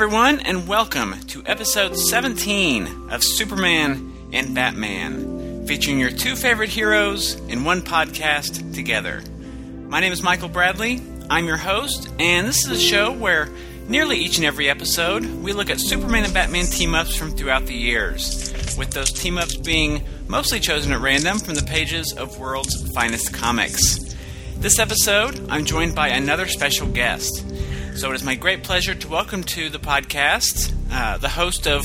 Everyone, and welcome to episode 17 of Superman and Batman, featuring your two favorite heroes in one podcast together. My name is Michael Bradley. I'm your host, and this is a show where nearly each and every episode we look at Superman and Batman team ups from throughout the years, with those team ups being mostly chosen at random from the pages of World's Finest Comics. This episode, I'm joined by another special guest. So it is my great pleasure to welcome to the podcast uh, the host of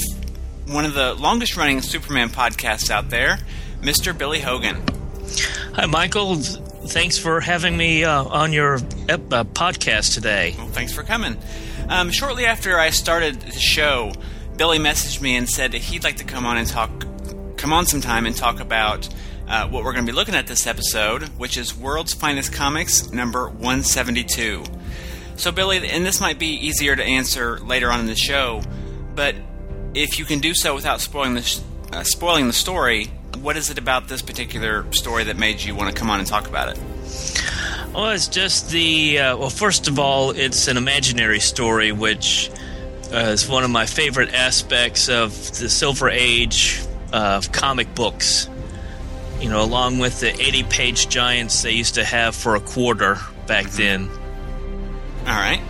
one of the longest running Superman podcasts out there, Mr. Billy Hogan. Hi, Michael. Thanks for having me uh, on your ep- uh, podcast today. Well, thanks for coming. Um, shortly after I started the show, Billy messaged me and said that he'd like to come on and talk, come on sometime and talk about uh, what we're going to be looking at this episode, which is World's Finest Comics number 172. So, Billy, and this might be easier to answer later on in the show, but if you can do so without spoiling the uh, spoiling the story, what is it about this particular story that made you want to come on and talk about it? Well, it's just the uh, well. First of all, it's an imaginary story, which uh, is one of my favorite aspects of the Silver Age of comic books. You know, along with the 80-page giants they used to have for a quarter back then. All right.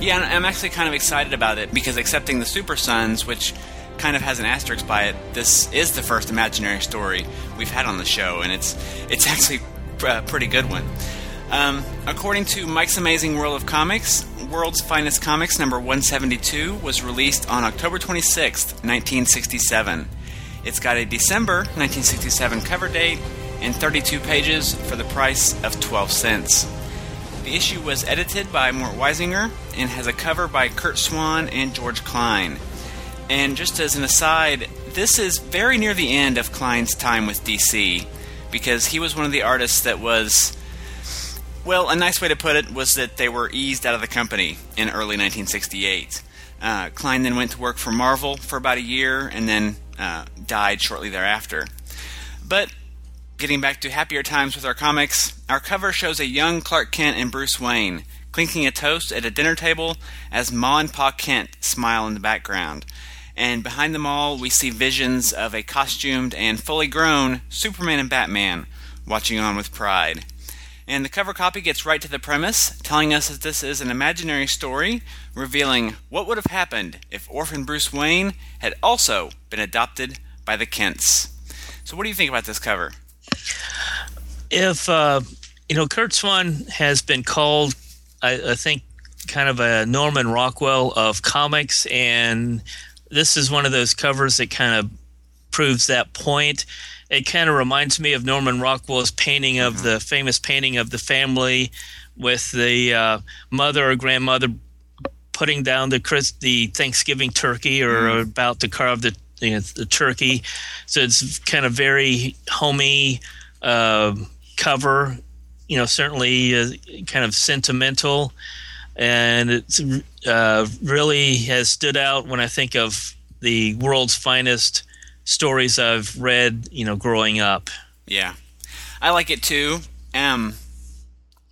Yeah, I'm actually kind of excited about it because accepting the Super Sons, which kind of has an asterisk by it, this is the first imaginary story we've had on the show, and it's it's actually a pretty good one. Um, according to Mike's Amazing World of Comics, World's Finest Comics number 172 was released on October 26th, 1967. It's got a December 1967 cover date and 32 pages for the price of 12 cents. The issue was edited by Mort Weisinger and has a cover by Curt Swan and George Klein. And just as an aside, this is very near the end of Klein's time with DC because he was one of the artists that was. Well, a nice way to put it was that they were eased out of the company in early 1968. Uh, Klein then went to work for Marvel for about a year and then uh, died shortly thereafter. But Getting back to happier times with our comics, our cover shows a young Clark Kent and Bruce Wayne clinking a toast at a dinner table as Ma and Pa Kent smile in the background. And behind them all, we see visions of a costumed and fully grown Superman and Batman watching on with pride. And the cover copy gets right to the premise, telling us that this is an imaginary story revealing what would have happened if orphan Bruce Wayne had also been adopted by the Kents. So, what do you think about this cover? If uh, you know, Curt Swan has been called, I, I think, kind of a Norman Rockwell of comics, and this is one of those covers that kind of proves that point. It kind of reminds me of Norman Rockwell's painting of the famous painting of the family with the uh, mother or grandmother putting down the Chris, the Thanksgiving turkey or mm. about to carve the you know, the turkey. So it's kind of very homey uh, cover. You know, certainly uh, kind of sentimental, and it's uh, really has stood out when I think of the world's finest stories I've read. You know, growing up. Yeah, I like it too. Um,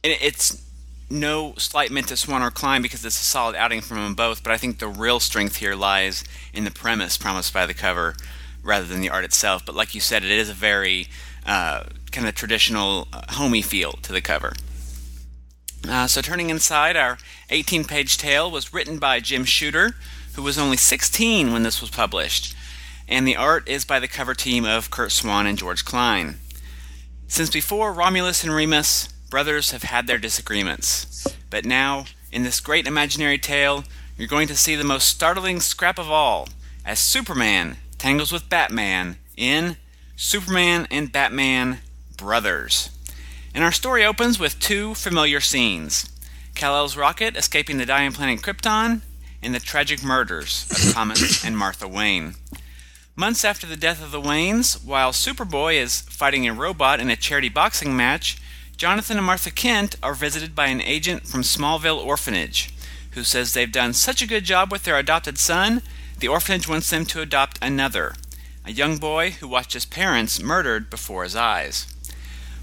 it, it's no slight mint to Swan or Klein because it's a solid outing from them both, but I think the real strength here lies in the premise promised by the cover rather than the art itself. But like you said, it is a very uh, kind of traditional, uh, homey feel to the cover. Uh, so, turning inside, our 18 page tale was written by Jim Shooter, who was only 16 when this was published, and the art is by the cover team of Curt Swan and George Klein. Since before Romulus and Remus, brothers have had their disagreements. But now, in this great imaginary tale, you're going to see the most startling scrap of all as Superman tangles with Batman in Superman and Batman Brothers. And our story opens with two familiar scenes Kal-El's rocket escaping the dying planet Krypton, and the tragic murders of Thomas and Martha Wayne. Months after the death of the Waynes, while Superboy is fighting a robot in a charity boxing match, Jonathan and Martha Kent are visited by an agent from Smallville Orphanage who says they've done such a good job with their adopted son, the orphanage wants them to adopt another, a young boy who watched his parents murdered before his eyes.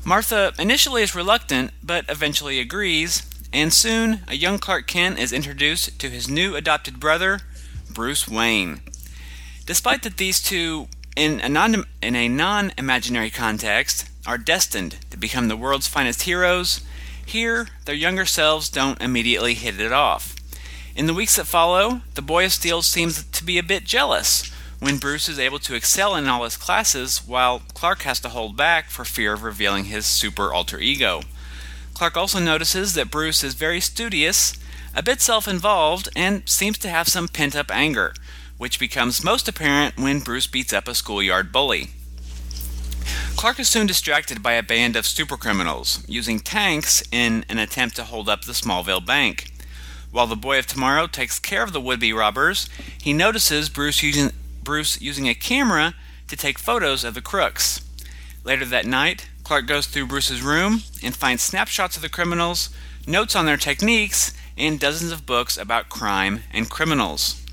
Martha initially is reluctant, but eventually agrees, and soon a young Clark Kent is introduced to his new adopted brother, Bruce Wayne. Despite that these two, in a non in a non-imaginary context, are destined to become the world's finest heroes, here their younger selves don't immediately hit it off. In the weeks that follow, the Boy of Steel seems to be a bit jealous when Bruce is able to excel in all his classes while Clark has to hold back for fear of revealing his super alter ego. Clark also notices that Bruce is very studious, a bit self involved, and seems to have some pent up anger, which becomes most apparent when Bruce beats up a schoolyard bully. Clark is soon distracted by a band of supercriminals using tanks in an attempt to hold up the Smallville Bank. While the Boy of Tomorrow takes care of the would be robbers, he notices Bruce using, Bruce using a camera to take photos of the crooks. Later that night, Clark goes through Bruce's room and finds snapshots of the criminals, notes on their techniques, and dozens of books about crime and criminals.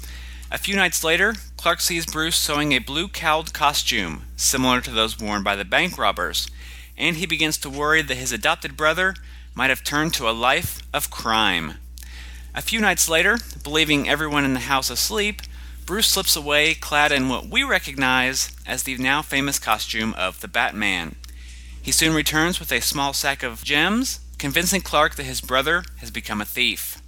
A few nights later, Clark sees Bruce sewing a blue cowled costume, similar to those worn by the bank robbers, and he begins to worry that his adopted brother might have turned to a life of crime. A few nights later, believing everyone in the house asleep, Bruce slips away clad in what we recognize as the now famous costume of the Batman. He soon returns with a small sack of gems, convincing Clark that his brother has become a thief.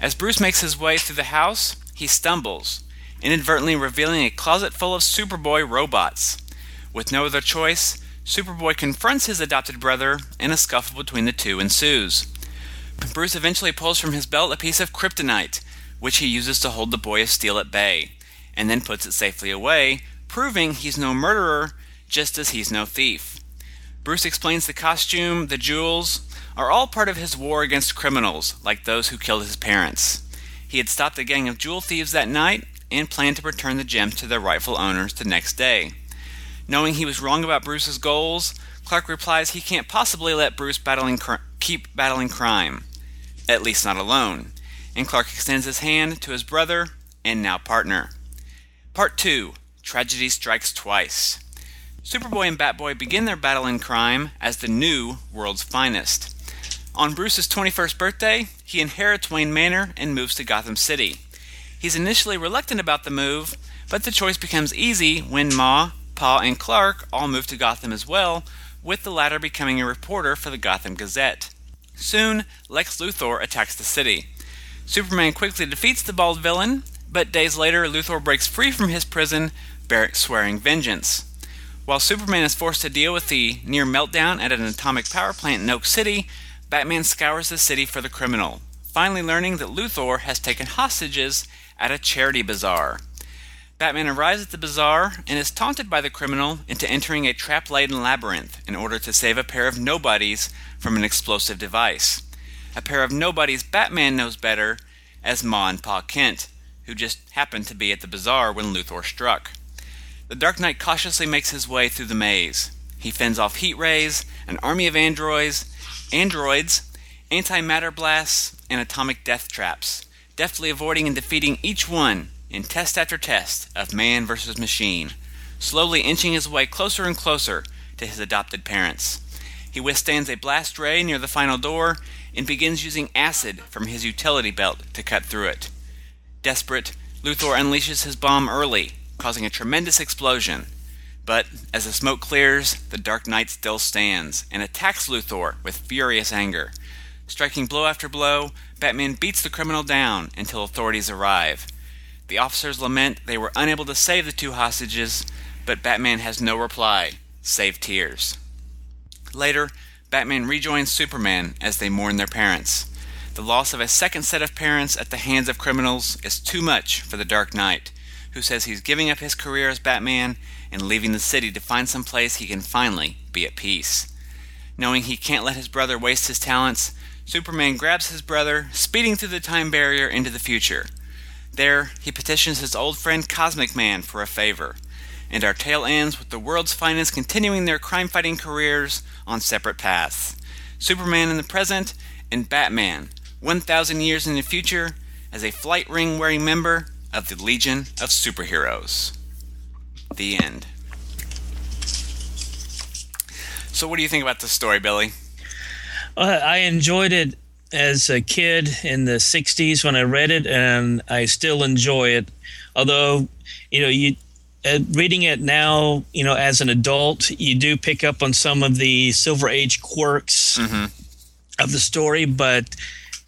As Bruce makes his way through the house, he stumbles, inadvertently revealing a closet full of Superboy robots. With no other choice, Superboy confronts his adopted brother, and a scuffle between the two ensues. Bruce eventually pulls from his belt a piece of kryptonite, which he uses to hold the Boy of Steel at bay, and then puts it safely away, proving he's no murderer, just as he's no thief. Bruce explains the costume, the jewels, are all part of his war against criminals, like those who killed his parents. He had stopped a gang of jewel thieves that night and planned to return the gems to their rightful owners the next day. Knowing he was wrong about Bruce's goals, Clark replies he can't possibly let Bruce battling cr- keep battling crime, at least not alone and Clark extends his hand to his brother and now partner. Part 2 Tragedy Strikes Twice. Superboy and Batboy begin their battle in crime as the new world's finest. On Bruce's 21st birthday, he inherits Wayne Manor and moves to Gotham City. He's initially reluctant about the move, but the choice becomes easy when Ma, Pa, and Clark all move to Gotham as well, with the latter becoming a reporter for the Gotham Gazette. Soon, Lex Luthor attacks the city. Superman quickly defeats the bald villain, but days later, Luthor breaks free from his prison, swearing vengeance. While Superman is forced to deal with the near meltdown at an atomic power plant in Oak City, Batman scours the city for the criminal, finally learning that Luthor has taken hostages at a charity bazaar. Batman arrives at the bazaar and is taunted by the criminal into entering a trap laden labyrinth in order to save a pair of nobodies from an explosive device a pair of nobodies Batman knows better as Ma and Pa Kent, who just happened to be at the bazaar when Luthor struck. The Dark Knight cautiously makes his way through the maze. He fends off heat rays, an army of androids, androids, antimatter blasts, and atomic death traps, deftly avoiding and defeating each one in test after test of man versus machine, slowly inching his way closer and closer to his adopted parents. He withstands a blast ray near the final door and begins using acid from his utility belt to cut through it. Desperate, Luthor unleashes his bomb early, causing a tremendous explosion. But as the smoke clears, the Dark Knight still stands and attacks Luthor with furious anger. Striking blow after blow, Batman beats the criminal down until authorities arrive. The officers lament they were unable to save the two hostages, but Batman has no reply, save tears. Later, Batman rejoins Superman as they mourn their parents. The loss of a second set of parents at the hands of criminals is too much for the Dark Knight, who says he's giving up his career as Batman and leaving the city to find some place he can finally be at peace. Knowing he can't let his brother waste his talents, Superman grabs his brother, speeding through the time barrier into the future. There, he petitions his old friend Cosmic Man for a favor and our tale ends with the world's finest continuing their crime fighting careers on separate paths. Superman in the present, and Batman, 1,000 years in the future, as a flight ring wearing member of the Legion of Superheroes. The end. So, what do you think about this story, Billy? Uh, I enjoyed it as a kid in the 60s when I read it, and I still enjoy it. Although, you know, you uh, reading it now, you know, as an adult, you do pick up on some of the Silver Age quirks Mm-hmm. of the story, but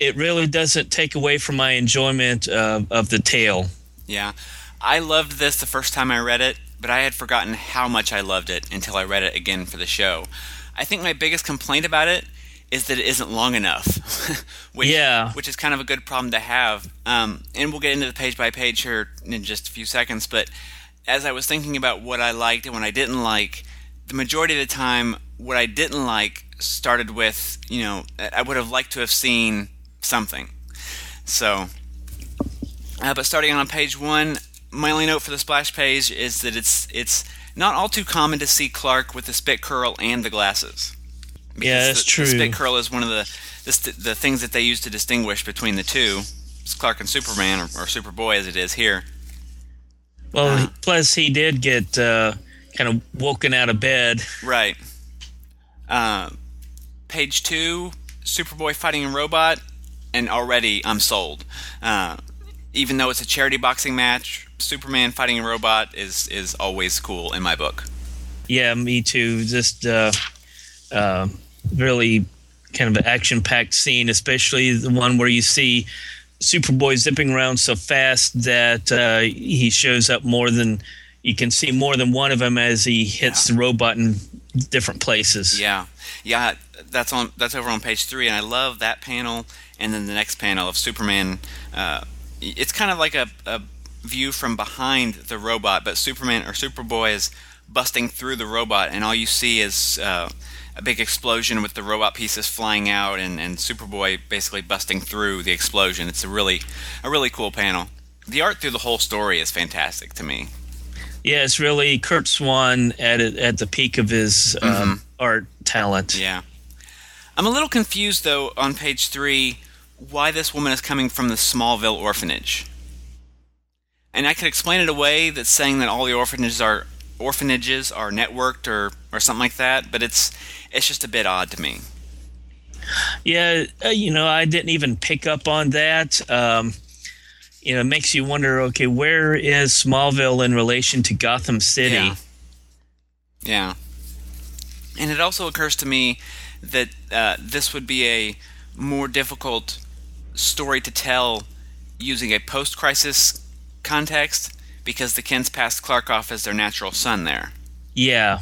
it really doesn't take away from my enjoyment of, of the tale. Yeah. I loved this the first time I read it, but I had forgotten how much I loved it until I read it again for the show. I think my biggest complaint about it is that it isn't long enough. which, Yeah. Which is kind of a good problem to have. Um, and we'll get into the page by page here in just a few seconds. But as I was thinking about what I liked and what I didn't like, the majority of the time, what I didn't like started with, you know, I would have liked to have seen something. So, uh, but starting on page one, my only note for the splash page is that it's it's not all too common to see Clark with the spit curl and the glasses. Because Yeah, that's the, true. The spit curl is one of the the, the things that they use to distinguish between the two. It's Clark and Superman, or, or Superboy as it is here. Well, plus he did get uh, kind of woken out of bed. Right. Uh, page two, Superboy fighting a robot, and already I'm sold. Uh, even though it's a charity boxing match, Superman fighting a robot is is always cool in my book. Yeah, me too. Just uh, uh, really kind of an action-packed scene, especially the one where you see Superboy zipping around so fast that uh, he shows up more than you can see more than one of them as he hits the robot in different places. Yeah, yeah, that's on that's over on page three, and I love that panel. And then the next panel of Superman. Uh, it's kind of like a, a view from behind the robot, but Superman or Superboy is busting through the robot, and all you see is uh, a big explosion with the robot pieces flying out, and, and Superboy basically busting through the explosion. It's a really a really cool panel. The art through the whole story is fantastic to me. Yeah, it's really Curt Swan at at the peak of his um, art talent. Mm-hmm. Yeah. I'm a little confused though on page three why this woman is coming from the Smallville orphanage. And I could explain it away that saying that all the orphanages are orphanages are networked or, or something like that, but it's it's just a bit odd to me. Yeah, uh, you know, I didn't even pick up on that. Um, you know, it makes you wonder. Okay, where is Smallville in relation to Gotham City? Yeah. Yeah. And it also occurs to me that uh, this would be a more difficult story to tell using a post crisis context because the Kents passed Clark off as their natural son there. Yeah,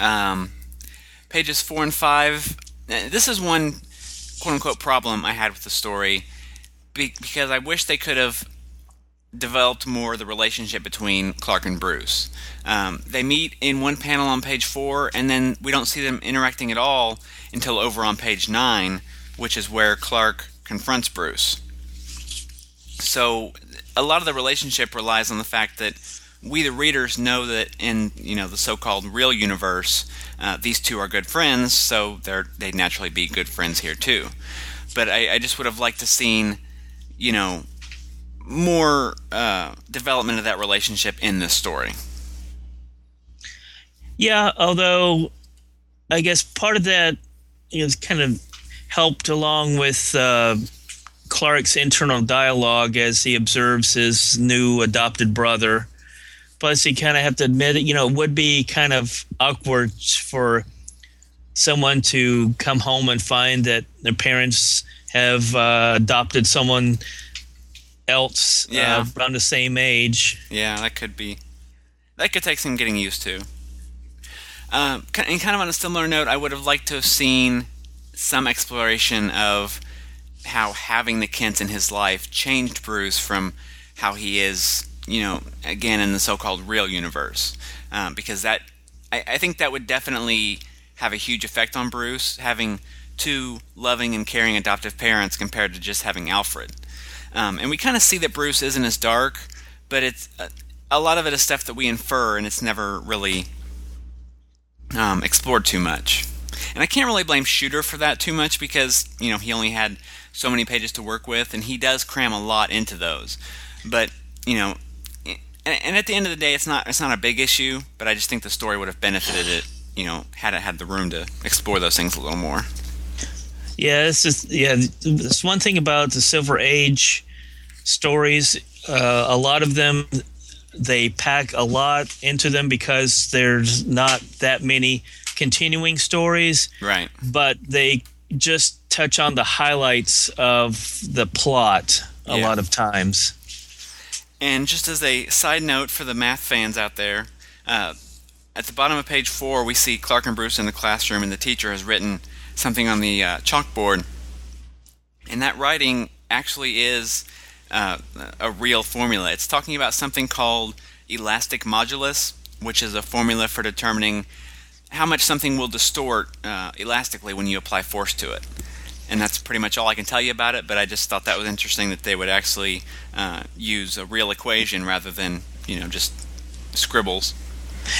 Um, pages four and five. uh, This is one quote unquote problem I had with the story because I wish they could have developed more the relationship between Clark and Bruce. Um, they meet in one panel on page four, and then we don't see them interacting at all until over on page nine, which is where Clark confronts Bruce. So a lot of the relationship relies on the fact that we the readers know that in you know the so-called real universe uh, these two are good friends so they're they'd naturally be good friends here too but I, I just would have liked to seen you know more uh, development of that relationship in this story yeah. Although, I guess part of that is kind of helped along with uh, Clark's internal dialogue as he observes his new adopted brother. Plus, you kind of have to admit it. You know, it would be kind of awkward for someone to come home and find that their parents have uh, adopted someone else Yeah. uh, around the same age. Yeah, that could be. That could take some getting used to. Um, and kind of on a similar note, I would have liked to have seen some exploration of how having the Kents in his life changed Bruce from how he is, you know, again in the so-called real universe, um, because that I, I think that would definitely have a huge effect on Bruce having two loving and caring adoptive parents compared to just having Alfred. Um, and we kind of see that Bruce isn't as dark, but it's a, a lot of it is stuff that we infer, and it's never really um, explored too much. And I can't really blame Shooter for that too much because you know he only had so many pages to work with, and he does cram a lot into those. But you know, and, and at the end of the day, it's not it's not a big issue. But I just think the story would have benefited it, you know, had it had the room to explore those things a little more. Yeah, it's just yeah. This one thing about the Silver Age stories. Uh, a lot of them they pack a lot into them because there's not that many continuing stories. Right. But they just touch on the highlights of the plot a Yeah. lot of times. And just as a side note for the math fans out there, uh, at the bottom of page four, we see Clark and Bruce in the classroom, and the teacher has written something on the uh, chalkboard. And that writing actually is uh, a real formula. It's talking about something called elastic modulus, which is a formula for determining how much something will distort uh, elastically when you apply force to it. And that's pretty much all I can tell you about it. But I just thought that was interesting that they would actually uh, use a real equation rather than you know just scribbles.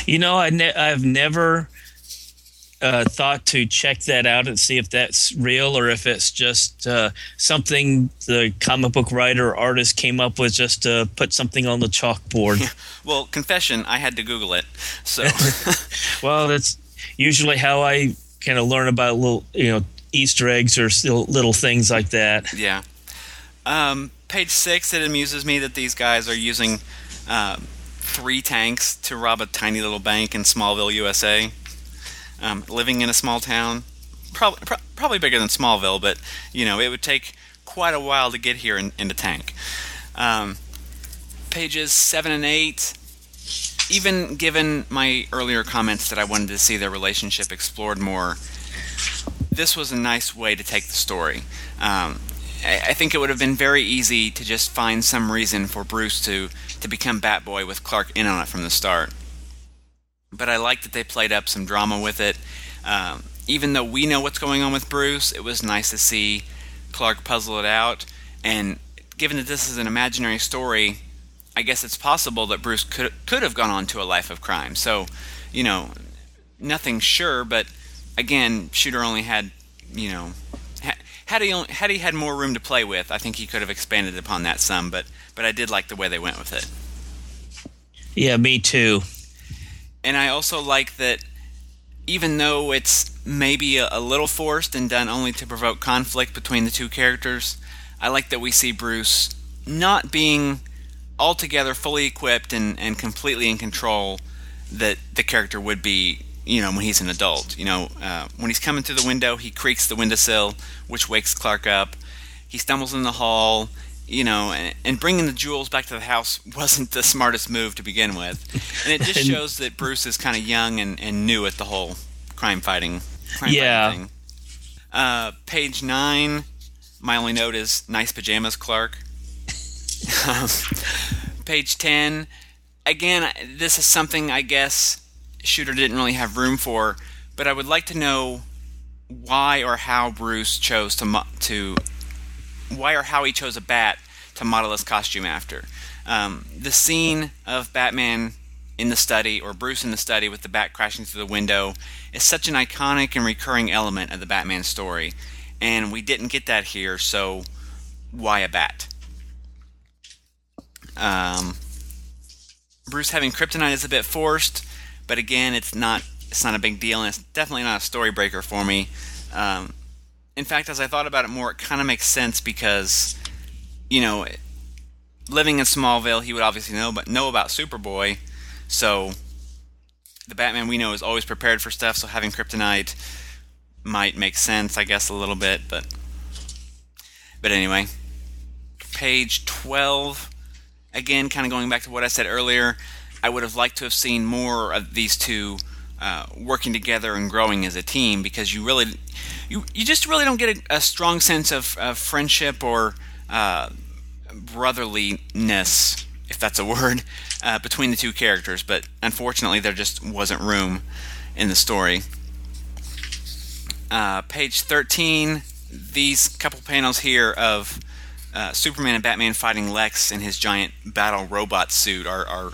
You know, I ne- I've never uh, thought to check that out and see if that's real or if it's just uh, something the comic book writer or artist came up with just to put something on the chalkboard. Well, confession, I had to Google it. So well, that's usually how I kind of learn about little, you know, Easter eggs or little things like that. yeah. Um, page six, it amuses me that these guys are using uh, three tanks to rob a tiny little bank in Smallville, USA. Um, living in a small town, probably pro- probably bigger than Smallville, but you know it would take quite a while to get here in, in a tank. Um, pages seven and eight. Even given my earlier comments that I wanted to see their relationship explored more, this was a nice way to take the story. Um, I, I think it would have been very easy to just find some reason for Bruce to, to become Batboy with Clark in on it from the start. But I like that they played up some drama with it. Um, even though we know what's going on with Bruce, it was nice to see Clark puzzle it out. And given that this is an imaginary story, I guess it's possible that Bruce could could have gone on to a life of crime. So, you know, nothing sure, but again, Shooter only had, you know, had he only, had he had more room to play with, I think he could have expanded upon that some. But but I did like the way they went with it, Yeah, me too. and I also like that even though it's maybe a, a little forced and done only to provoke conflict between the two characters, I like that we see Bruce not being altogether fully equipped and, and completely in control that the character would be, you know, when he's an adult. You know, uh, when he's coming through the window, he creaks the windowsill, which wakes Clark up. He stumbles in the hall, you know, and, and bringing the jewels back to the house wasn't the smartest move to begin with. And it just shows that Bruce is kind of young and, and new at the whole crime fighting, crime Yeah. fighting thing. Uh, page nine. My only note is nice pajamas, Clark. Um, page 10 again this is something i guess shooter didn't really have room for but i would like to know why or how bruce chose to mo- to why or how he chose a bat to model his costume after. Um, the scene of batman in the study or bruce in the study with the bat crashing through the window is such an iconic and recurring element of the batman story and we didn't get that here so why a bat? Um, Bruce having kryptonite is a bit forced, but again, it's not it's not a big deal, and it's definitely not a story breaker for me. Um, in fact, as I thought about it more, it kind of makes sense because, you know, living in Smallville, he would obviously know but know about Superboy, so the Batman we know is always prepared for stuff. So having kryptonite might make sense, I guess, a little bit, but but anyway, page twelve again, kind of going back to what I said earlier, I would have liked to have seen more of these two uh, working together and growing as a team because you really, you you just really don't get a, a strong sense of, of friendship or uh, brotherliness, if that's a word, uh, between the two characters. But unfortunately, there just wasn't room in the story. Uh, page 13, these couple panels here of uh, Superman and Batman fighting Lex in his giant battle robot suit are, are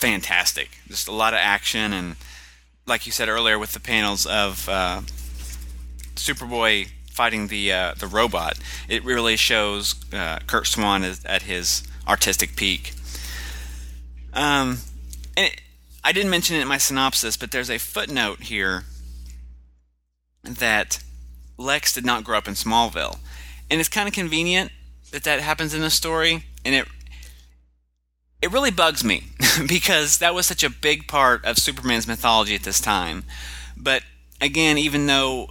fantastic. Just a lot of action, and like you said earlier, with the panels of uh, Superboy fighting the uh, the robot, it really shows uh, Curt Swan is at his artistic peak. Um, and it, I didn't mention it in my synopsis, but there's a footnote here that Lex did not grow up in Smallville, and it's kind of convenient that that happens in the story, and it it really bugs me because that was such a big part of Superman's mythology at this time. But again, even though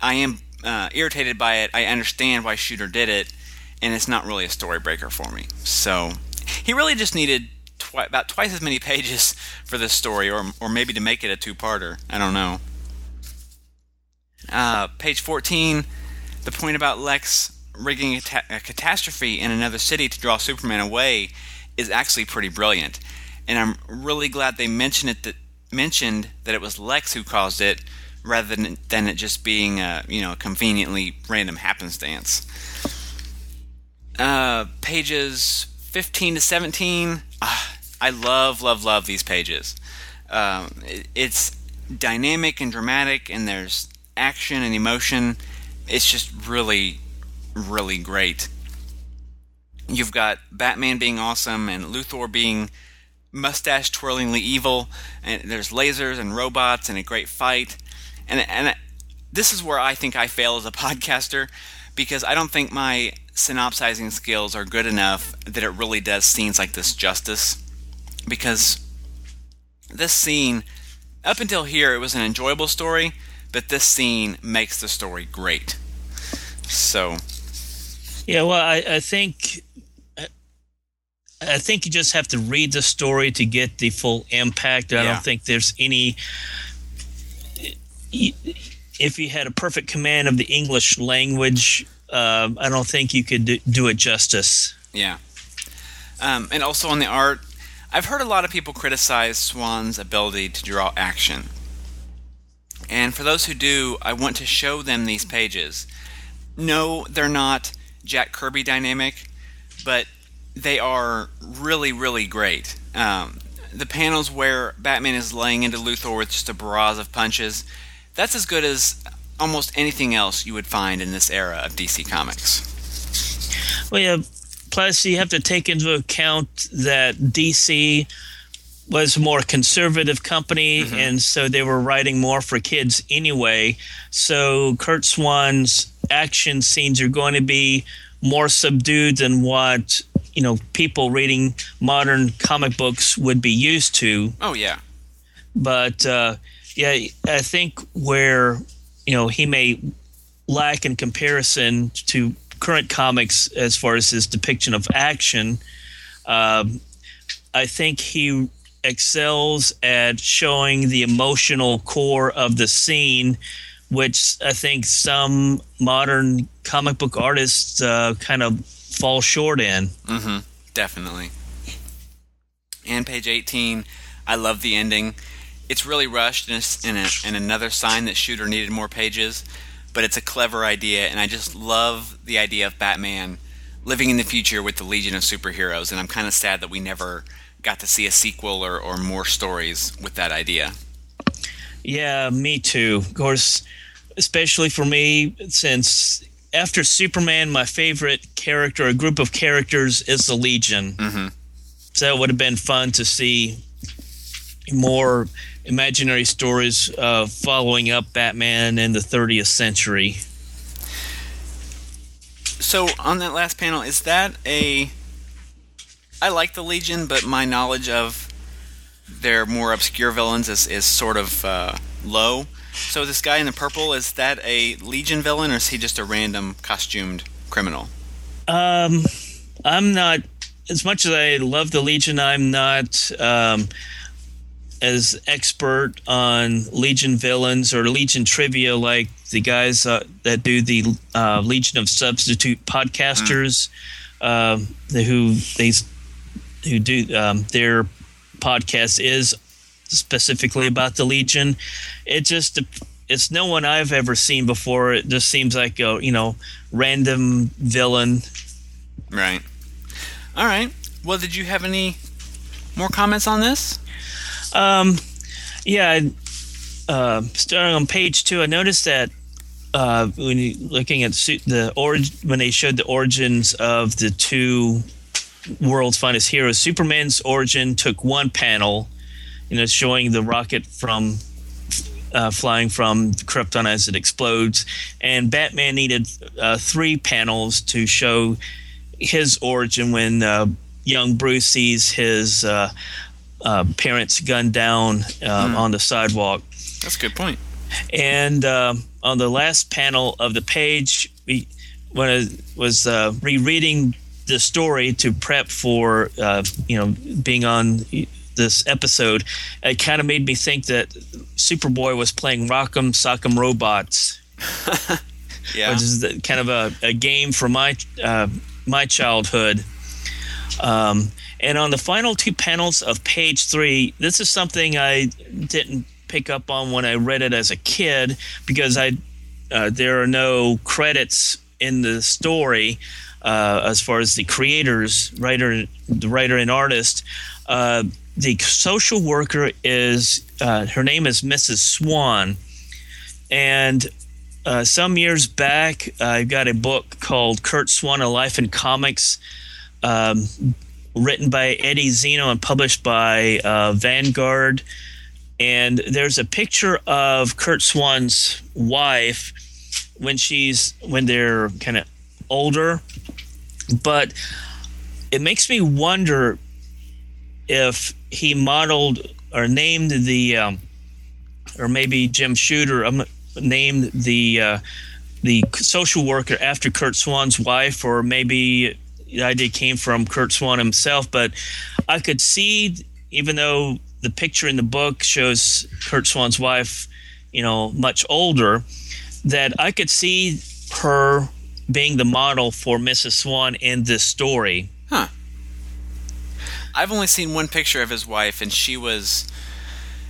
I am uh, irritated by it, I understand why Shooter did it, and it's not really a story breaker for me. So he really just needed twi- about twice as many pages for this story, or or maybe to make it a two-parter. I don't know. Uh, page 14, the point about Lex rigging a, ta- a catastrophe in another city to draw Superman away is actually pretty brilliant, and I'm really glad they mentioned it that mentioned that it was Lex who caused it, rather than than it just being a you know conveniently random happenstance. Uh, pages 15 to 17. Ah, I love love love these pages. Um, it, it's dynamic and dramatic, and there's action and emotion. It's just really really great. You've got Batman being awesome and Luthor being mustache twirlingly evil, and there's lasers and robots and a great fight. And and this is where I think I fail as a podcaster because I don't think my synopsizing skills are good enough that it really does scenes like this justice. Because this scene, up until here, it was an enjoyable story, but this scene makes the story great. So. Yeah, well, I, I think I think you just have to read the story to get the full impact. I Yeah. don't think there's any. If you had a perfect command of the English language, um, I don't think you could do, do it justice. Yeah. Um, and also on the art, I've heard a lot of people criticize Swan's ability to draw action. And for those who do, I want to show them these pages. No, they're not Jack Kirby dynamic, but they are really, really great. Um, the panels where Batman is laying into Luthor with just a barrage of punches, that's as good as almost anything else you would find in this era of DC Comics. Well, yeah. Plus, you have to take into account that DC was a more conservative company, and so they were writing more for kids anyway. So Curt Swan's action scenes are going to be more subdued than what you know people reading modern comic books would be used to. Oh, yeah. But uh, yeah, I think where you know he may lack in comparison to current comics as far as his depiction of action, um, I think he excels at showing the emotional core of the scene, which I think some modern comic book artists uh, kind of fall short in. Mm-hmm. Definitely. And page 18, I love the ending. It's really rushed and, it's, a, and another sign that Shooter needed more pages, but it's a clever idea, and I just love the idea of Batman living in the future with the Legion of Superheroes, and I'm kind of sad that we never got to see a sequel or, or more stories with that idea. Yeah, me too. Of course, especially for me, since after Superman, my favorite character, a group of characters, is the Legion. Mhm. So it would have been fun to see more imaginary stories uh, following up Batman in the 30th century. So on that last panel, is that a? I like the Legion, but my knowledge of their more obscure villains is, is sort of uh, low. So this guy in the purple is that a Legion villain, or is he just a random costumed criminal? Um, I'm not as much as I love the Legion. I'm not um, as expert on Legion villains or Legion trivia like the guys uh, that do the uh, Legion of Substitute podcasters, um, the, who they who do um, their podcast is specifically about the Legion. It just it's no one I've ever seen before. It just seems like a you know random villain. Right. All right. Well, did you have any more comments on this? Um, yeah, uh, starting on page two, I noticed that uh, when you looking at the origin, when they showed the origins of the two world's finest heroes, Superman's origin took one panel, you know, showing the rocket from uh, flying from Krypton as it explodes, and Batman needed uh, three panels to show his origin when uh, young Bruce sees his uh, uh, parents gunned down mm. on the sidewalk. That's a good point. And um, on the last panel of the page, we, when I was rereading the story to prep for you know being on this episode, it kind of made me think that Superboy was playing Rock'em Sock'em Robots. yeah, which is the, kind of a, a game from my uh, my childhood. Um, and on the final two panels of page three, this is something I didn't pick up on when I read it as a kid because I uh, there are no credits in the story uh, as far as the creators, writer, the writer and artist. Uh, the social worker is uh, her name is Mrs. Swan, and uh, some years back I got a book called Curt Swan: A Life in Comics, um, written by Eddy Zeno and published by uh, Vanguard. And there's a picture of Curt Swan's wife when she's when they're kind of older, but it makes me wonder if he modeled or named the, um, or maybe Jim Shooter um, named the uh, the social worker after Curt Swan's wife, or maybe the idea came from Curt Swan himself. But I could see, even though the picture in the book shows Curt Swan's wife, you know, much older, that I could see her being the model for Mrs. Swan in this story. Huh. I've only seen one picture of his wife, and she was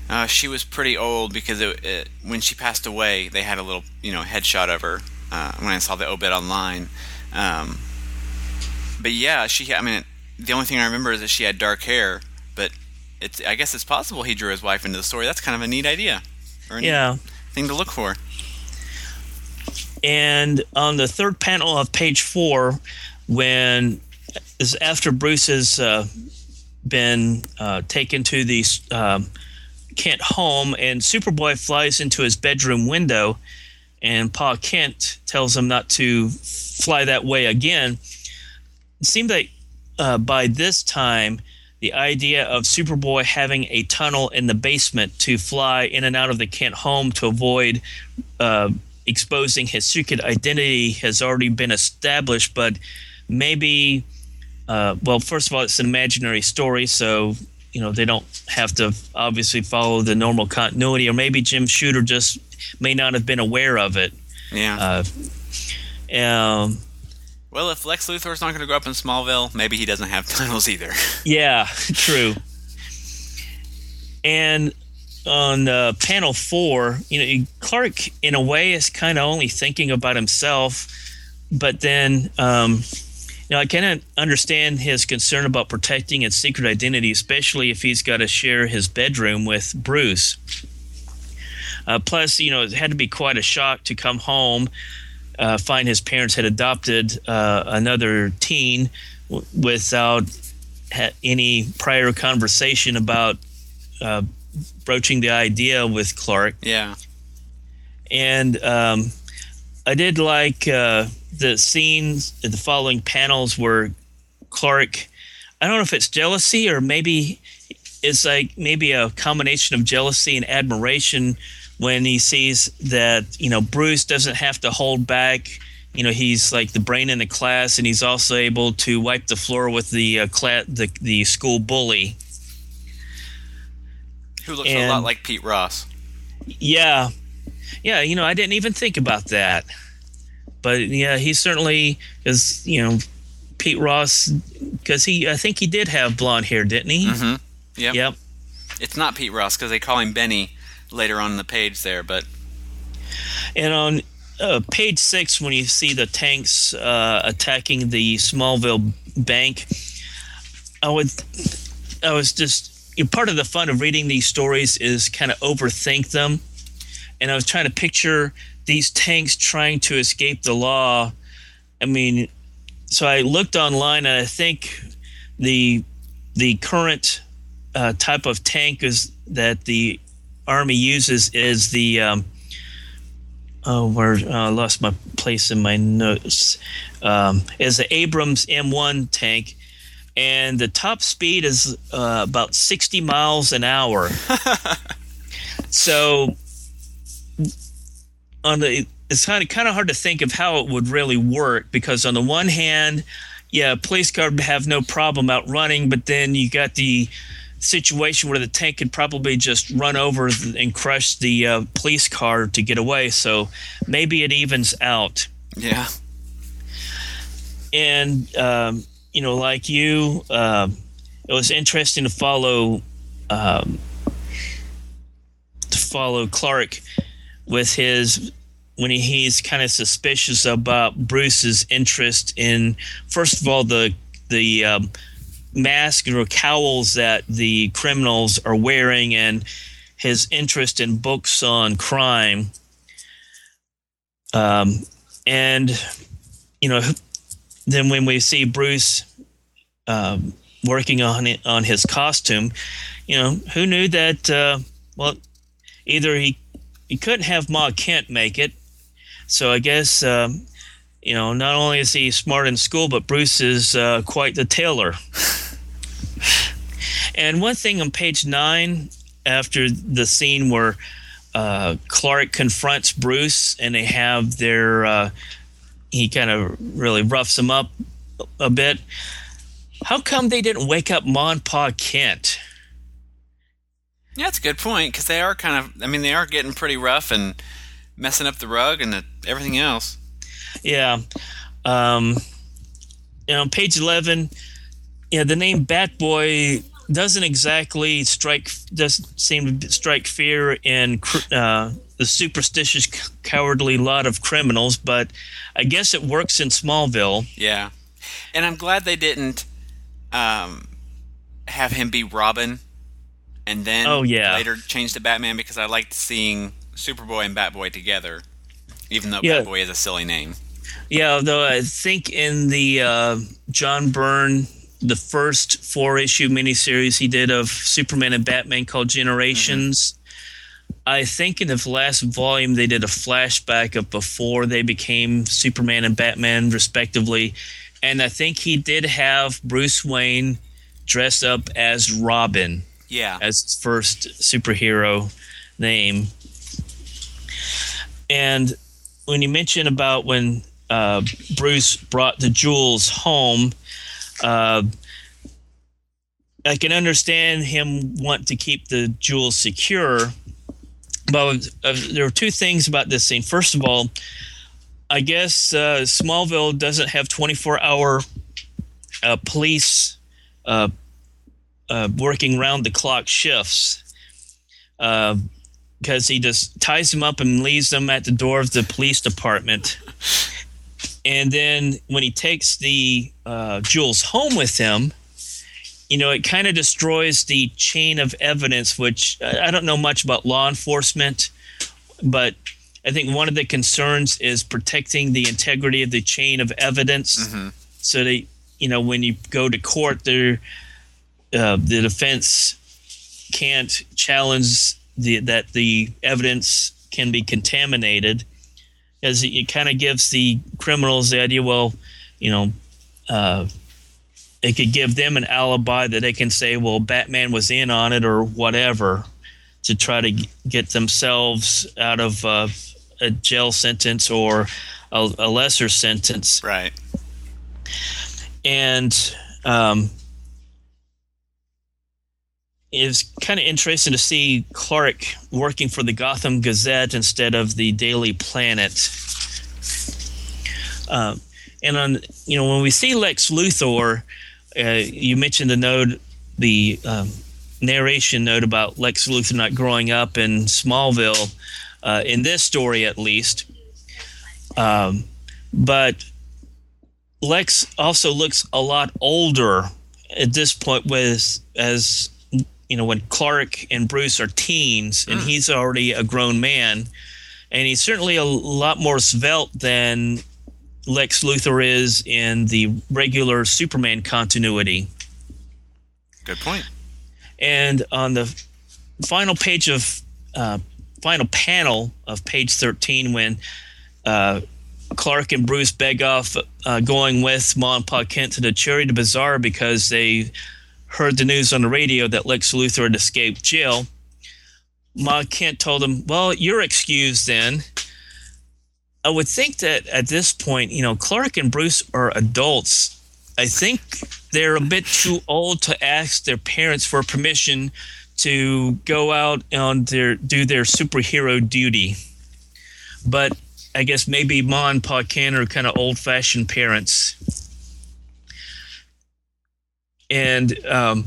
uh, she was pretty old because it, it, when she passed away, they had a little you know headshot of her uh, when I saw the obit online. Um, but yeah, she. I mean, the only thing I remember is that she had dark hair. But it's. I guess it's possible he drew his wife into the story. That's kind of a neat idea. Or yeah. thing to look for. And on the third panel of page four, when is after Bruce's uh, been uh, taken to the um, Kent home, and Superboy flies into his bedroom window, and Pa Kent tells him not to fly that way again. It seemed like uh, by this time, the idea of Superboy having a tunnel in the basement to fly in and out of the Kent home to avoid uh, exposing his secret identity has already been established, but maybe uh, well, first of all, it's an imaginary story, so you know they don't have to obviously follow the normal continuity, or maybe Jim Shooter just may not have been aware of it. Yeah. Uh, um, well, if Lex Luthor's not going to grow up in Smallville, maybe he doesn't have tunnels either. yeah, true. And on uh, panel four, you know, Clark in a way is kind of only thinking about himself, but then um, now, I cannot understand his concern about protecting his secret identity, especially if he's got to share his bedroom with Bruce. Uh, plus, you know, it had to be quite a shock to come home, uh, find his parents had adopted uh, another teen w- without ha- any prior conversation about uh, broaching the idea with Clark. Yeah. And um, I did like uh, the scenes, the following panels where Clark, I don't know if it's jealousy or maybe it's like maybe a combination of jealousy and admiration when he sees that you know Bruce doesn't have to hold back. You know he's like the brain in the class, and he's also able to wipe the floor with the uh, cla- the the school bully, who looks and, a lot like Pete Ross. Yeah, yeah. You know I didn't even think about that but yeah, he certainly is. You know, Pete Ross because he I think he did have blonde hair, didn't he? Mm-hmm. Yep. Yep. It's not Pete Ross because they call him Benny later on in the page there, but and on uh, page six when you see the tanks uh, attacking the Smallville bank, I would I was just part of the fun of reading these stories is kind of overthink them, and I was trying to picture these tanks trying to escape the law. I mean, so I looked online, and I think the the current uh, type of tank is that the Army uses is the um, oh, where uh, I lost my place in my notes. Um, is the Abrams M1 tank, and the top speed is uh, about 60 miles an hour. so, on the it's kind of kind of hard to think of how it would really work because on the one hand, yeah, police car would have no problem outrunning, but then you got the situation where the tank could probably just run over and crush the uh, police car to get away. So maybe it evens out. Yeah. And um, you know, like you, uh, it was interesting to follow um, to follow Clark with his when he, he's kind of suspicious about Bruce's interest in first of all the the um, mask or cowls that the criminals are wearing and his interest in books on crime. Um, and, you know, then when we see Bruce um, working on it, on his costume, you know, who knew that, uh, well, either he, he couldn't have Ma Kent make it. So I guess, um, you know, not only is he smart in school, but Bruce is uh, quite the tailor. And one thing on page nine, after the scene where uh, Clark confronts Bruce and they have their, uh, he kind of really roughs him up a bit. How come they didn't wake up Mon Pa Kent? Yeah, that's a good point because they are kind of, I mean, they are getting pretty rough and messing up the rug and the, everything else. Yeah. Um, you know, page 11, yeah, the name Bat Boy doesn't exactly strike doesn't seem to strike fear in uh, the superstitious, cowardly lot of criminals, but I guess it works in Smallville. Yeah, and I'm glad they didn't um, have him be Robin, and then oh yeah later change to Batman because I liked seeing Superboy and Batboy together, even though Yeah. Batboy is a silly name. Yeah, though I think in the uh, John Byrne, the first four issue miniseries he did of Superman and Batman called Generations, I think in the last volume they did a flashback of before they became Superman and Batman, respectively. And I think he did have Bruce Wayne dress up as Robin Yeah, as his first superhero name. And when you mention about when uh, Bruce brought the jewels home, uh, I can understand him want to keep the jewels secure. But uh, there are two things about this scene. First of all, I guess uh, Smallville doesn't have 24 hour uh, police uh, uh, working round the clock shifts because he just ties them up and leaves them at the door of the police department. And then when he takes the uh, jewels home with him, you know, it kind of destroys the chain of evidence, which I don't know much about law enforcement, but I think one of the concerns is protecting the integrity of the chain of evidence. So that, you know, when you go to court, there, uh, the defense can't challenge the, that the evidence can be contaminated, as it, it kind of gives the criminals the idea. Well, you know, uh, it could give them an alibi that they can say, "Well, Batman was in on it" or whatever, to try to g- get themselves out of uh, a jail sentence or a, a lesser sentence right. and um, it was kind of interesting to see Clark working for the Gotham Gazette instead of the Daily Planet. Um, and on you know when we see Lex Luthor, uh, you mentioned the note, the um, narration note about Lex Luthor not growing up in Smallville, uh, in this story at least. Um, but Lex also looks a lot older at this point with as you know when Clark and Bruce are teens and he's already a grown man and he's certainly a lot more svelte than Lex Luthor is in the regular Superman continuity. Good point. And on the final page of uh, final panel of page 13 when uh, Clark and Bruce beg off uh, going with Ma and Pa Kent to the Charity Bazaar because they heard the news on the radio that Lex Luthor had escaped jail. Ma Kent told him, Well, you're excused then. I would think that at this point, you know, Clark and Bruce are adults. I think they're a bit too old to ask their parents for permission to go out and their do their superhero duty. But I guess maybe Ma and Pa Kent are kind of old fashioned parents. And um,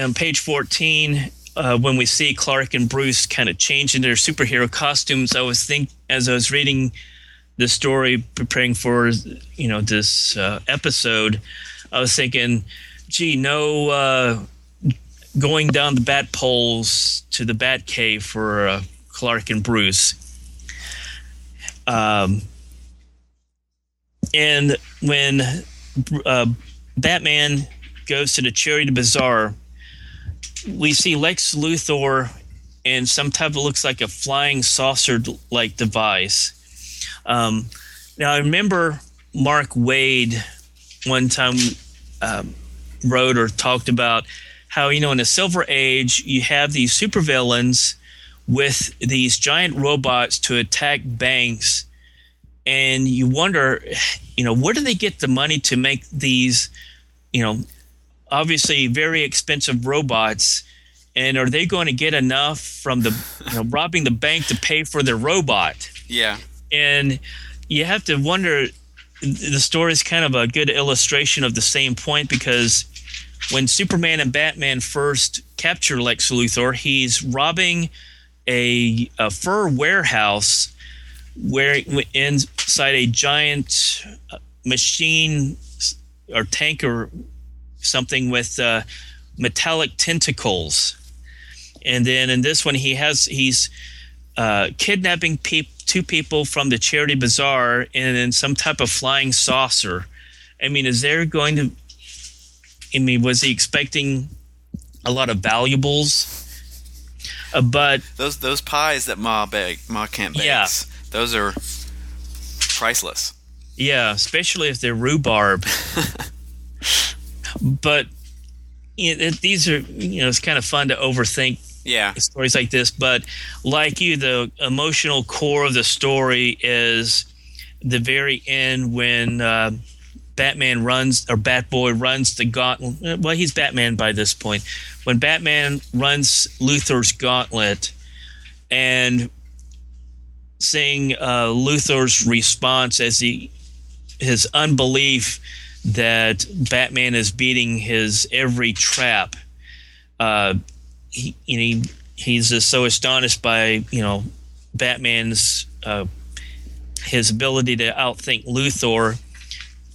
on page 14, uh, when we see Clark and Bruce kind of change into their superhero costumes, I was think as I was reading the story, preparing for you know this uh, episode, I was thinking, gee, no uh, going down the bat poles to the bat cave for uh, Clark and Bruce. Um, and when uh, Batman goes to the Charity Bazaar, we see Lex Luthor and some type of looks like a flying saucer like device. Um, now, I remember Mark Waid one time um, wrote or talked about how, you know, in the Silver Age, you have these supervillains with these giant robots to attack banks. And you wonder, you know, where do they get the money to make these, you know, obviously very expensive robots? And are they going to get enough from the, you know, robbing the bank to pay for their robot? Yeah. And you have to wonder, the story is kind of a good illustration of the same point because when Superman and Batman first capture Lex Luthor, he's robbing a, a fur warehouse where inside a giant uh, machine or tank or something with uh, metallic tentacles. And then in this one, he has he's uh, kidnapping pe- two people from the charity bazaar in, in some type of flying saucer. I mean, is there going to? I mean, was he expecting a lot of valuables? Uh, but those those pies that Ma bake, Ma Kent bake. yeah. those are priceless. Yeah, especially if they're rhubarb. but you know, these are you know it's kind of fun to overthink yeah. stories like this. But like you the emotional core of the story is the very end when uh, batman runs or batboy runs the gauntlet well he's batman by this point. When batman runs luthor's gauntlet and seeing uh, luthor's response as he his unbelief that batman is beating his every trap uh, he, you know, he's just so astonished by you know Batman's uh, his ability to outthink Luthor.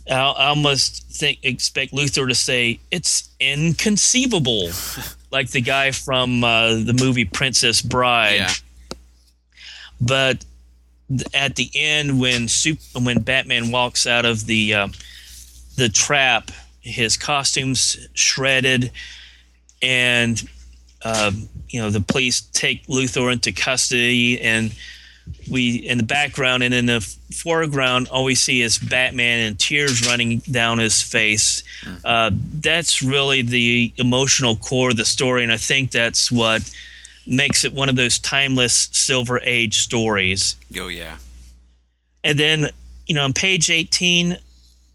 I, I almost think expect Luthor to say it's inconceivable, like the guy from uh, the movie Princess Bride. Yeah. But at the end, when super, when Batman walks out of the uh, the trap, his costume's shredded, and um, you know, the police take Luthor into custody, and we in the background and in the foreground, all we see is Batman and tears running down his face. Hmm. Uh, that's really the emotional core of the story, and I think that's what makes it one of those timeless Silver Age stories. Oh yeah. And then, you know, on page eighteen,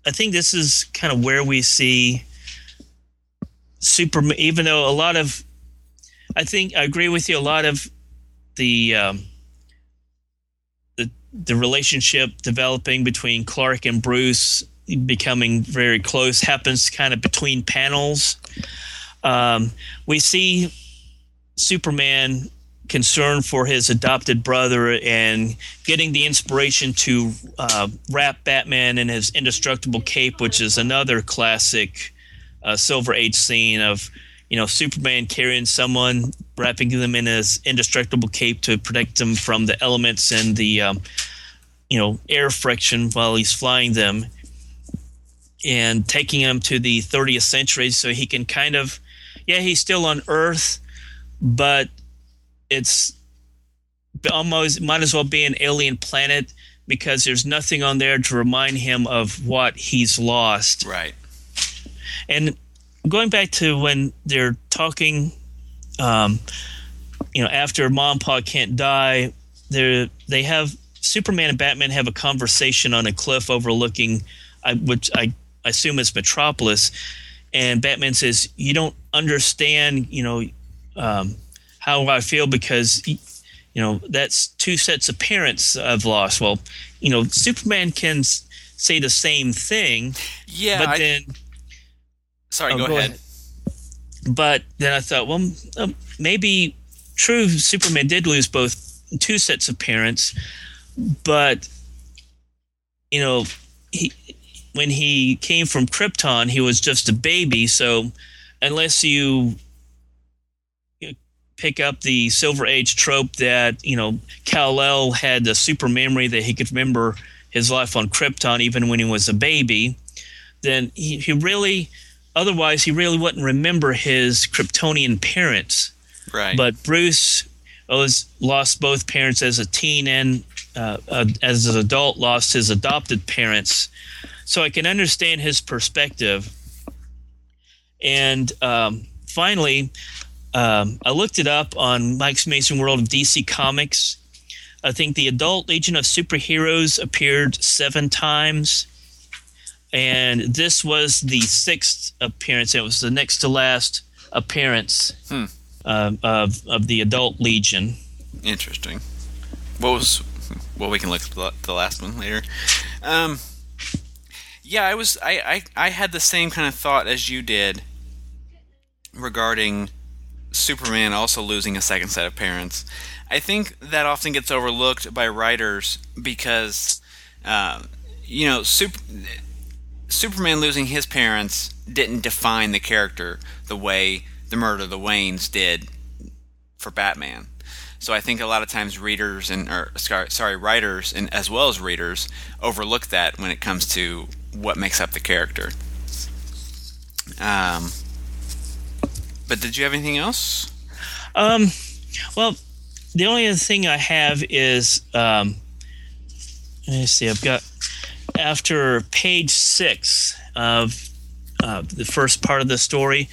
I think this is kind of where we see Superman. Even though a lot of I think I agree with you. A lot of the um, the the relationship developing between Clark and Bruce becoming very close happens kind of between panels. Um, we see Superman concerned for his adopted brother and getting the inspiration to uh, wrap Batman in his indestructible cape, which is another classic uh, Silver Age scene of you know, Superman carrying someone, wrapping them in his indestructible cape to protect them from the elements and the, um, you know, air friction while he's flying them, and taking him to the 30th century so he can kind of, yeah, he's still on Earth, but it's almost might as well be an alien planet because there's nothing on there to remind him of what he's lost. Right. And going back to when they're talking, um, you know, after mom and pa Kent die, they they have Superman and Batman have a conversation on a cliff overlooking, I, which I, I assume is Metropolis, and Batman says, "You don't understand, you know, um, how I feel because." You know that's two sets of parents I've lost. Well, you know Superman can say the same thing, Yeah. but I- then sorry, Oh, go, go ahead. ahead. but then I thought, well, um, maybe true. Superman did lose both two sets of parents, but you know, he when he came from Krypton, he was just a baby. So unless you, pick up the Silver Age trope that you know Kal El had the super memory that he could remember his life on Krypton even when he was a baby, then he, he really otherwise he really wouldn't remember his Kryptonian parents. Right. But Bruce was lost both parents as a teen and uh, uh, as an adult lost his adopted parents. So I can understand his perspective. And um, finally, um, I looked it up on Mike's Amazing World of DC Comics. I think the adult Legion of Superheroes appeared seven times and this was the sixth appearance. It was the next to last appearance Hmm. um, of of the adult legion. Interesting. What was? Well, we can look at the, the last one later. Um, yeah, I was. I, I I had the same kind of thought as you did regarding Superman also losing a second set of parents. I think that often gets overlooked by writers because, uh, you know, super, Superman losing his parents didn't define the character the way the murder of the Waynes did for Batman. So I think a lot of times readers and or sorry, writers and as well as readers overlook that when it comes to what makes up the character. Um, but did you have anything else? Um, well, the only other thing I have is um, let me see. I've got after page six of uh, the first part of the story.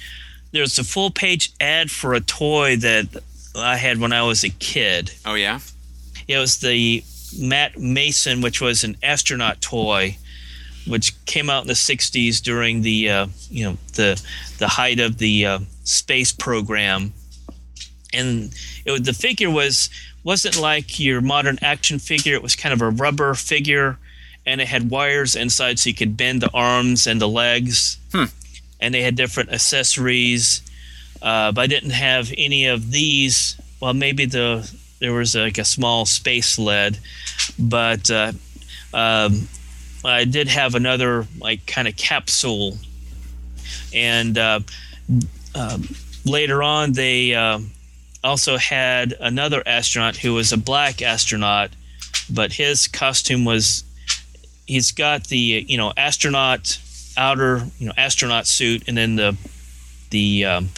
There's a full page ad for a toy that I had when I was a kid. Oh yeah, It was the Matt Mason, which was an astronaut toy, which came out in the '60s during the uh, you know the the height of the uh, space program, and it was, the figure was wasn't like your modern action figure. It was kind of a rubber figure, and it had wires inside so you could bend the arms and the legs, Hmm. and they had different accessories. Uh, but I didn't have any of these. Well, maybe the there was like a small space sled, but uh, um, I did have another like kind of capsule, and uh, um, later on they um also had another astronaut who was a black astronaut, but his costume was he's got the you know astronaut outer you know astronaut suit, and then the the um,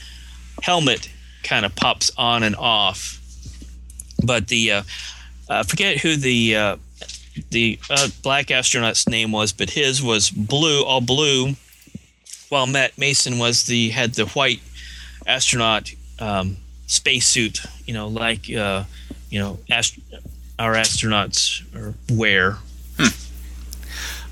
helmet kind of pops on and off. But the uh, I forget who the uh, the uh, black astronaut's name was, but his was blue, all blue, while Matt Mason was the had the white astronaut um, spacesuit. You know, like uh, you know, ast- our astronauts are wear.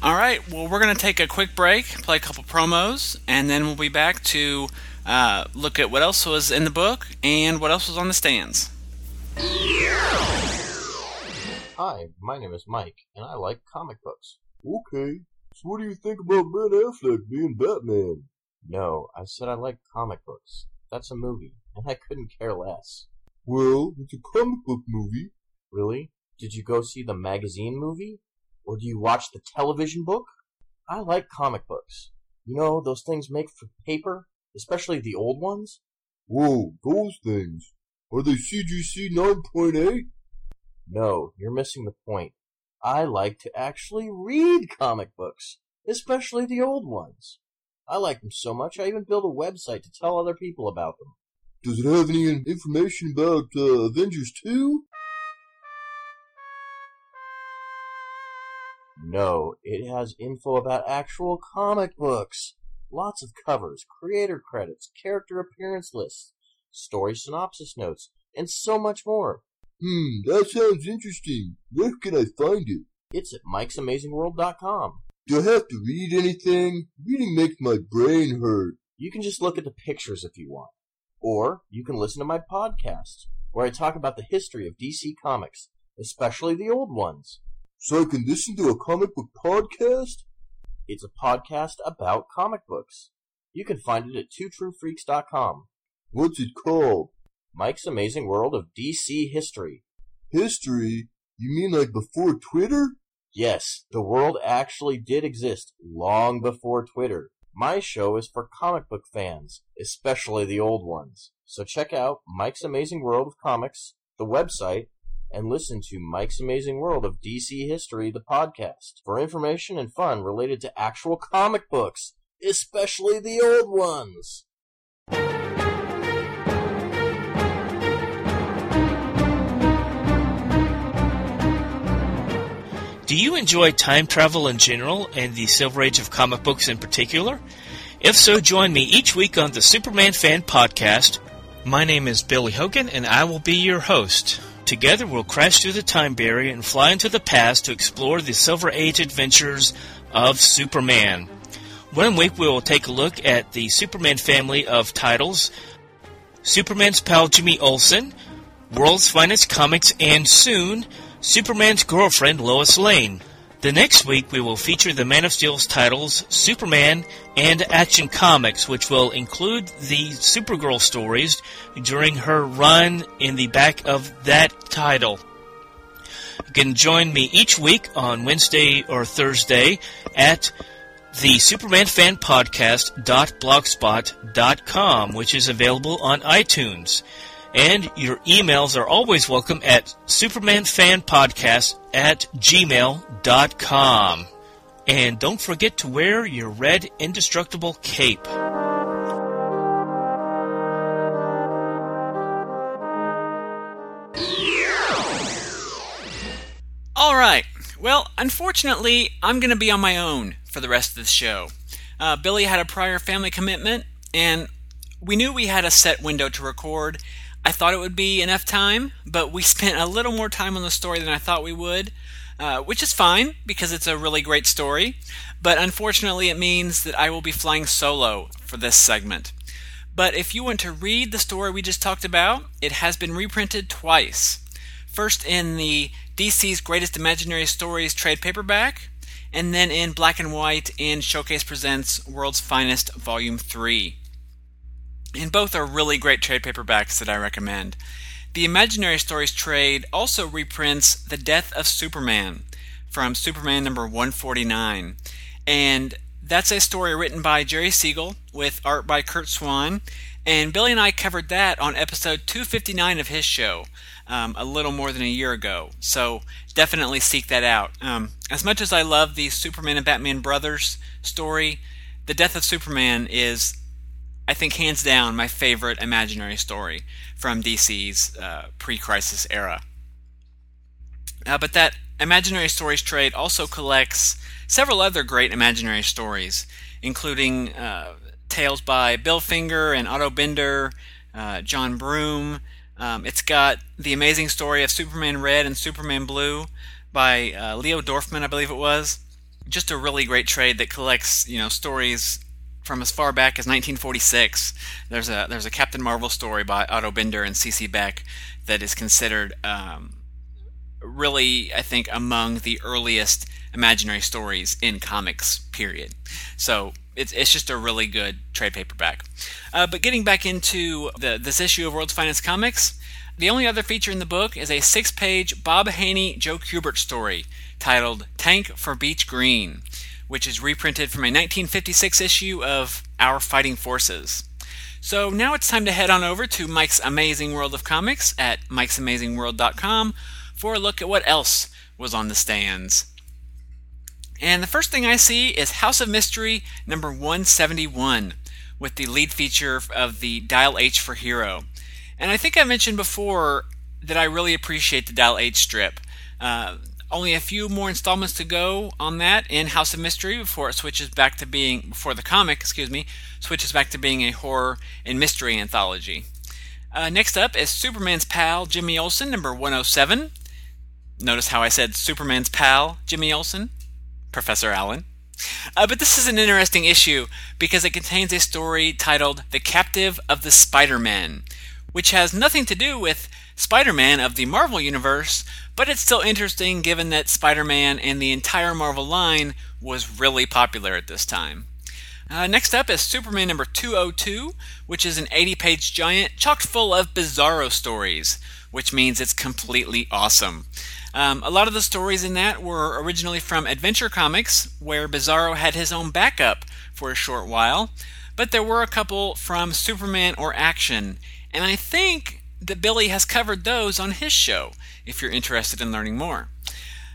All right, well, we're going to take a quick break, play a couple promos, and then we'll be back to uh, look at what else was in the book and what else was on the stands. Hi, my name is Mike, and I like comic books. Okay, so what do you think about Ben Affleck being Batman? No, I said I like comic books. That's a movie, and I couldn't care less. Well, it's a comic book movie. Really? Did you go see the magazine movie? Or do you watch the television book? I like comic books. You know, those things made for paper, especially the old ones? Whoa, those things. Are they CGC 9.8? No, you're missing the point. I like to actually read comic books, especially the old ones. I like them so much I even built a website to tell other people about them. Does it have any information about uh, Avengers 2? No, it has info about actual comic books. Lots of covers, creator credits, character appearance lists, story synopsis notes, and so much more. Hmm, that sounds interesting. Where can I find it? It's at Mike'sAmazingWorld.com. Do I have to read anything? Reading makes my brain hurt. You can just look at the pictures if you want. Or you can listen to my podcast, where I talk about the history of DC Comics, especially the old ones. So I can listen to a comic book podcast? It's a podcast about comic books. You can find it at twotruefreaks.com. What's it called? Mike's Amazing World of DC History. History? You mean like before Twitter? Yes, the world actually did exist long before Twitter. My show is for comic book fans, especially the old ones. So check out Mike's Amazing World of Comics, the website, and listen to Mike's Amazing World of DC History, the podcast, for information and fun related to actual comic books, especially the old ones. Do you enjoy time travel in general and the Silver Age of comic books in particular? If so, join me each week on the Superman Fan Podcast. My name is Billy Hogan, and I will be your host. Together, we'll crash through the time barrier and fly into the past to explore the Silver Age adventures of Superman. One week, we will take a look at the Superman family of titles Superman's pal Jimmy Olsen, World's Finest Comics, and soon, Superman's girlfriend Lois Lane. The next week, we will feature the Man of Steel's titles Superman and Action Comics, which will include the Supergirl stories during her run in the back of that title. You can join me each week on Wednesday or Thursday at the Superman Fan Podcast.blogspot.com, which is available on iTunes. And your emails are always welcome at supermanfanpodcast at gmail.com. And don't forget to wear your red indestructible cape. All right. Well, unfortunately, I'm going to be on my own for the rest of the show. Uh, Billy had a prior family commitment, and we knew we had a set window to record. I thought it would be enough time, but we spent a little more time on the story than I thought we would, uh, which is fine because it's a really great story. But unfortunately, it means that I will be flying solo for this segment. But if you want to read the story we just talked about, it has been reprinted twice. First in the DC's Greatest Imaginary Stories trade paperback, and then in black and white in Showcase Presents World's Finest Volume 3. And both are really great trade paperbacks that I recommend. The Imaginary Stories trade also reprints The Death of Superman from Superman number 149. And that's a story written by Jerry Siegel with art by Curt Swan. And Billy and I covered that on episode 259 of his show um, a little more than a year ago. So definitely seek that out. Um, as much as I love the Superman and Batman Brothers story, The Death of Superman is, I think, hands down my favorite imaginary story from DC's uh, pre crisis era. Uh, but that Imaginary Stories trade also collects several other great imaginary stories, including uh, tales by Bill Finger and Otto Binder, uh, John Broome. Um, it's got the amazing story of Superman Red and Superman Blue by uh, Leo Dorfman, I believe it was. Just a really great trade that collects, you know, stories from as far back as 1946. There's a there's a Captain Marvel story by Otto Binder and C.C. Beck that is considered um, really, I think, among the earliest imaginary stories in comics. Period. So it's it's just a really good trade paperback. Uh, but getting back into the this issue of World's Finest Comics, the only other feature in the book is a six-page Bob Haney Joe Kubert story titled "Tank for Beach Green." Which is reprinted from a 1956 issue of Our Fighting Forces. So now it's time to head on over to Mike's Amazing World of Comics at mike'samazingworld.com for a look at what else was on the stands. And the first thing I see is House of Mystery number 171, with the lead feature of the Dial H for Hero. And I think I mentioned before that I really appreciate the Dial H strip. Uh, only a few more installments to go on that in House of Mystery before it switches back to being before the comic, excuse me, switches back to being a horror and mystery anthology. Uh, next up is Superman's pal Jimmy Olsen, number 107. Notice how I said Superman's pal Jimmy Olsen, Professor Allen. Uh, but this is an interesting issue because it contains a story titled The Captive of the Spider Man, which has nothing to do with Spider Man of the Marvel Universe, but it's still interesting given that Spider Man and the entire Marvel line was really popular at this time. Uh, next up is Superman number 202, which is an 80 page giant chock full of bizarro stories, which means it's completely awesome. Um, a lot of the stories in that were originally from Adventure Comics, where Bizarro had his own backup for a short while, but there were a couple from Superman or Action, and I think that Billy has covered those on his show if you're interested in learning more.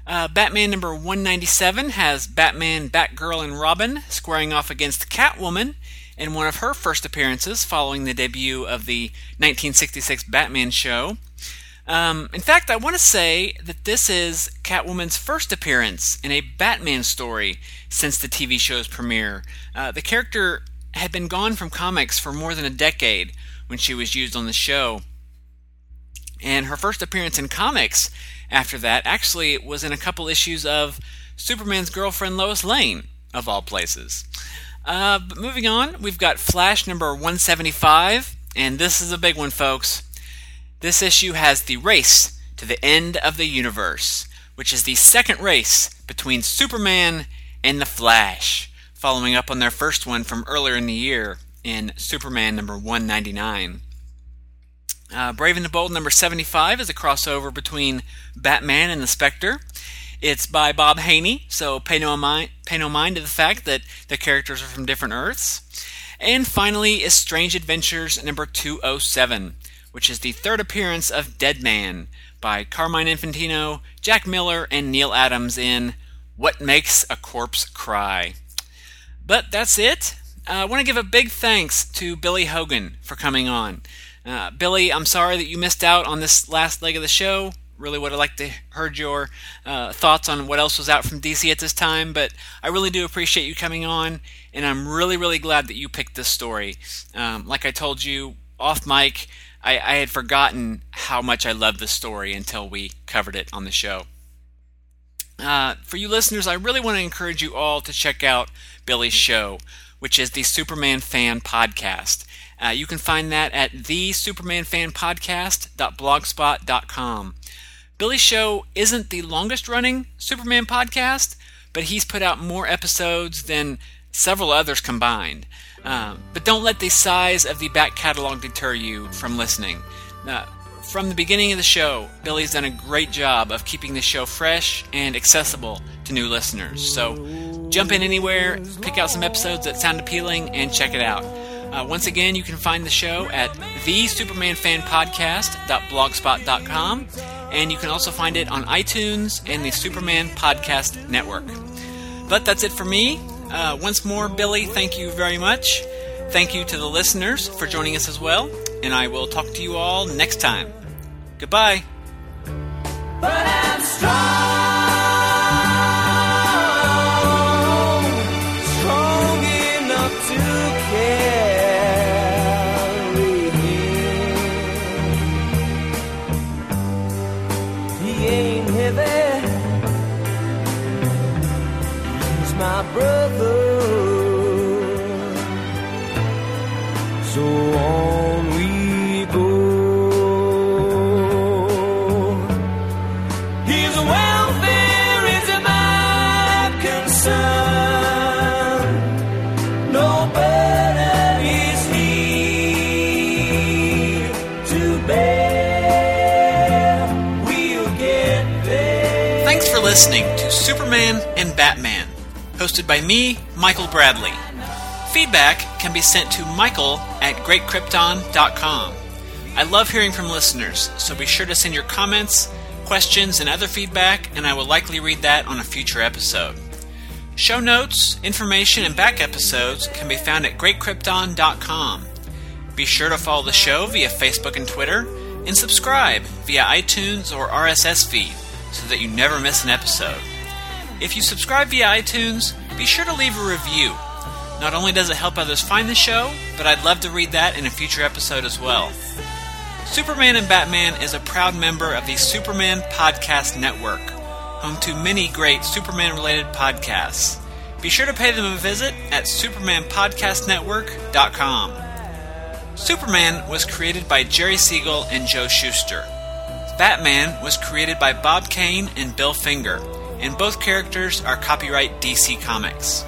Uh, Batman number 197 has Batman, Batgirl, and Robin squaring off against Catwoman in one of her first appearances following the debut of the 1966 Batman show. Um, in fact, I want to say that this is Catwoman's first appearance in a Batman story since the TV show's premiere. Uh, the character had been gone from comics for more than a decade when she was used on the show. And her first appearance in comics after that actually was in a couple issues of Superman's girlfriend Lois Lane, of all places. Uh, but moving on, we've got Flash number 175, and this is a big one, folks. This issue has the race to the end of the universe, which is the second race between Superman and the Flash, following up on their first one from earlier in the year in Superman number 199. Uh, Brave and the Bold number 75 is a crossover between Batman and the Spectre. It's by Bob Haney, so pay no mind, pay no mind to the fact that the characters are from different Earths. And finally is Strange Adventures number 207, which is the third appearance of Deadman by Carmine Infantino, Jack Miller, and Neal Adams in What Makes a Corpse Cry. But that's it. Uh, I want to give a big thanks to Billy Hogan for coming on. Uh, Billy, I'm sorry that you missed out on this last leg of the show. Really would have liked to heard your uh, thoughts on what else was out from DC at this time, but I really do appreciate you coming on, and I'm really, really glad that you picked this story. Um, like I told you off mic, I, I had forgotten how much I loved this story until we covered it on the show. Uh, for you listeners, I really want to encourage you all to check out Billy's show, which is the Superman Fan Podcast. Uh, you can find that at thesupermanfanpodcast.blogspot.com. Billy's show isn't the longest running Superman podcast, but he's put out more episodes than several others combined. Um, but don't let the size of the back catalog deter you from listening. Uh, from the beginning of the show, Billy's done a great job of keeping the show fresh and accessible to new listeners. So jump in anywhere, pick out some episodes that sound appealing, and check it out. Uh, once again, you can find the show at thesupermanfanpodcast.blogspot.com, and you can also find it on iTunes and the Superman Podcast Network. But that's it for me. Uh, once more, Billy, thank you very much. Thank you to the listeners for joining us as well, and I will talk to you all next time. Goodbye. My brother. So on we go. His welfare is my concern. No burden is he to bear. We'll get there. Thanks for listening to Superman and Batman, hosted by me, Michael Bradley. Feedback can be sent to michael at greatkrypton.com. I love hearing from listeners, so be sure to send your comments, questions, and other feedback, and I will likely read that on a future episode. Show notes, information, and back episodes can be found at greatkrypton.com. Be sure to follow the show via Facebook and Twitter, and subscribe via iTunes or RSS feed so that you never miss an episode. If you subscribe via iTunes, be sure to leave a review. Not only does it help others find the show, but I'd love to read that in a future episode as well. Superman and Batman is a proud member of the Superman Podcast Network, home to many great Superman related podcasts. Be sure to pay them a visit at supermanpodcastnetwork.com. Superman was created by Jerry Siegel and Joe Shuster. Batman was created by Bob Kane and Bill Finger, and both characters are copyright DC Comics.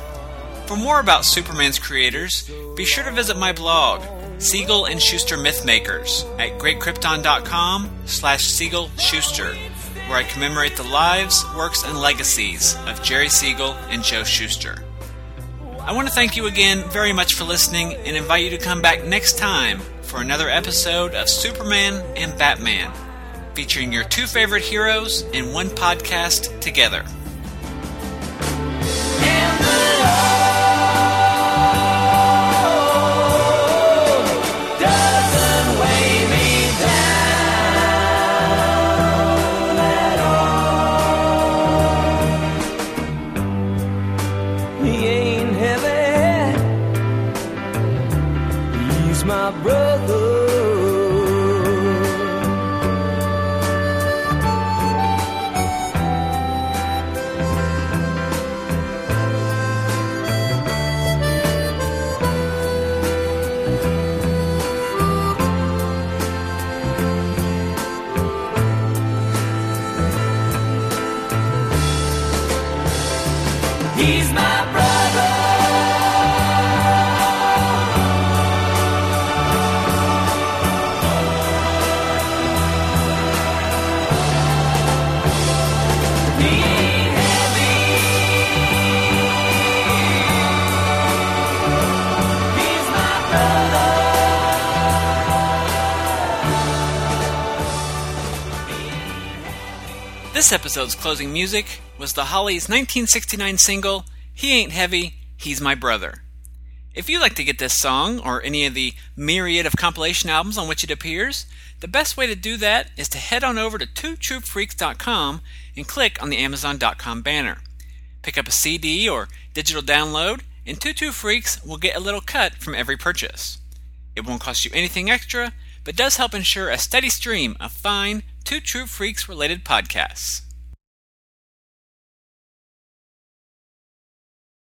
For more about Superman's creators, be sure to visit my blog, Siegel and Shuster Mythmakers, at greatkrypton.com slash Siegel Shuster, where I commemorate the lives, works, and legacies of Jerry Siegel and Joe Shuster. I want to thank you again very much for listening and invite you to come back next time for another episode of Superman and Batman, featuring your two favorite heroes in one podcast together. Episode's closing music was the Hollies' 1969 single, He Ain't Heavy, He's My Brother. If you'd like to get this song or any of the myriad of compilation albums on which it appears, the best way to do that is to head on over to twotruefreaks.com and click on the Amazon.com banner. Pick up a CD or digital download, and True Freaks will get a little cut from every purchase. It won't cost you anything extra, but does help ensure a steady stream of fine Two True Freaks related podcasts.